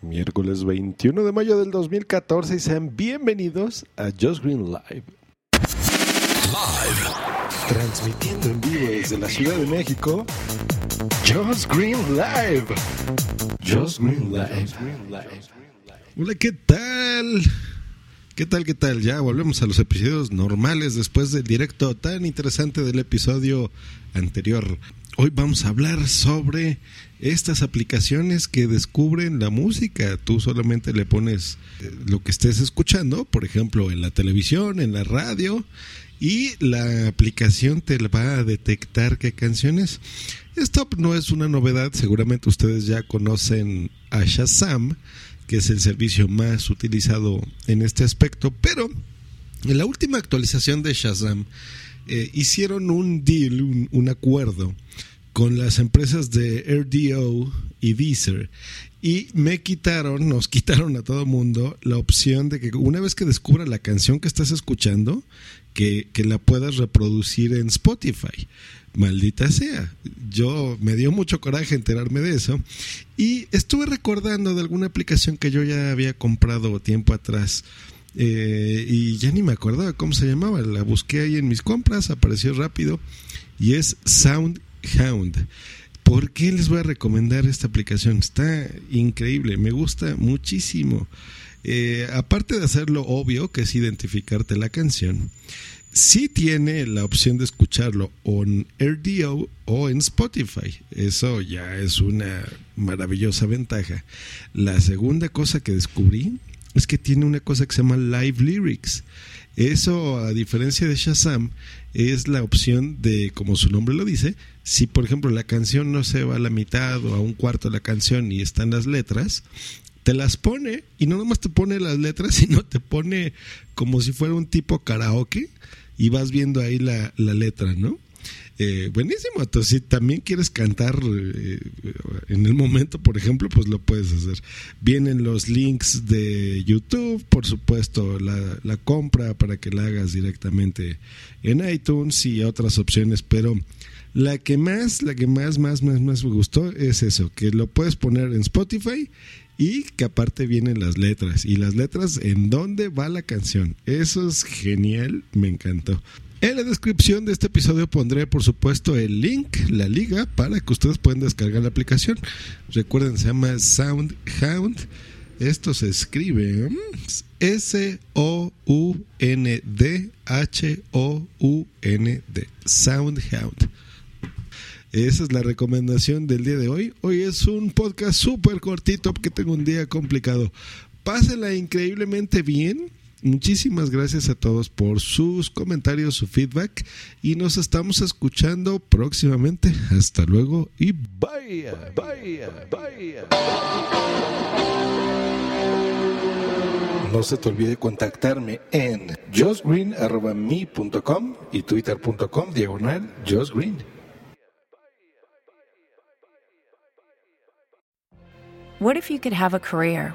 Miércoles 21 de mayo del 2014 y sean bienvenidos a Just Green Live. Live. Transmitiendo en vivo desde la Ciudad de México. Just Green Live. Just Green Live. Hola, ¿qué tal? ¿Qué tal, qué tal? Ya volvemos a los episodios normales después del directo tan interesante del episodio anterior. Hoy vamos a hablar sobre estas aplicaciones que descubren la música. Tú solamente le pones eh, lo que estés escuchando, por ejemplo, en la televisión, en la radio, y la aplicación te va a detectar qué canciones. Esto no es una novedad, seguramente ustedes ya conocen a Shazam, que es el servicio más utilizado en este aspecto, pero en la última actualización de Shazam eh, hicieron un deal, un, un acuerdo con las empresas de RDO y Deezer y me quitaron, nos quitaron a todo mundo la opción de que una vez que descubra la canción que estás escuchando, que, que, la puedas reproducir en Spotify. Maldita sea. Yo me dio mucho coraje enterarme de eso. Y estuve recordando de alguna aplicación que yo ya había comprado tiempo atrás. Eh, y ya ni me acordaba cómo se llamaba. La busqué ahí en mis compras, apareció rápido. Y es SoundHound. ¿Por qué les voy a recomendar esta aplicación? Está increíble, me gusta muchísimo. Eh, aparte de hacerlo obvio, que es identificarte la canción, sí tiene la opción de escucharlo en RDO o en Spotify. Eso ya es una maravillosa ventaja. La segunda cosa que descubrí es que tiene una cosa que se llama Live Lyrics. Eso, a diferencia de Shazam, es la opción de, como su nombre lo dice, si por ejemplo la canción no se va a la mitad o a un cuarto de la canción y están las letras, te las pone y no nomás te pone las letras, sino te pone como si fuera un tipo karaoke y vas viendo ahí la, la letra, ¿no? Eh, buenísimo, entonces si también quieres cantar eh, en el momento, por ejemplo, pues lo puedes hacer. Vienen los links de YouTube, por supuesto, la, la compra para que la hagas directamente en iTunes y otras opciones, pero la que más, la que más, más, más, más me gustó es eso, que lo puedes poner en Spotify y que aparte vienen las letras y las letras en dónde va la canción. Eso es genial, me encantó. En la descripción de este episodio pondré, por supuesto, el link, la liga, para que ustedes puedan descargar la aplicación. Recuerden, se llama SoundHound. Esto se escribe S-O-U-N-D-H-O-U-N-D. SoundHound. Esa es la recomendación del día de hoy. Hoy es un podcast súper cortito porque tengo un día complicado. Pásenla increíblemente bien. Muchísimas gracias a todos por sus comentarios, su feedback y nos estamos escuchando próximamente. Hasta luego y bye, bye, bye. No se te olvide contactarme en justgreen.me.com y twitter.com diagonal justgreen. What if you could have a career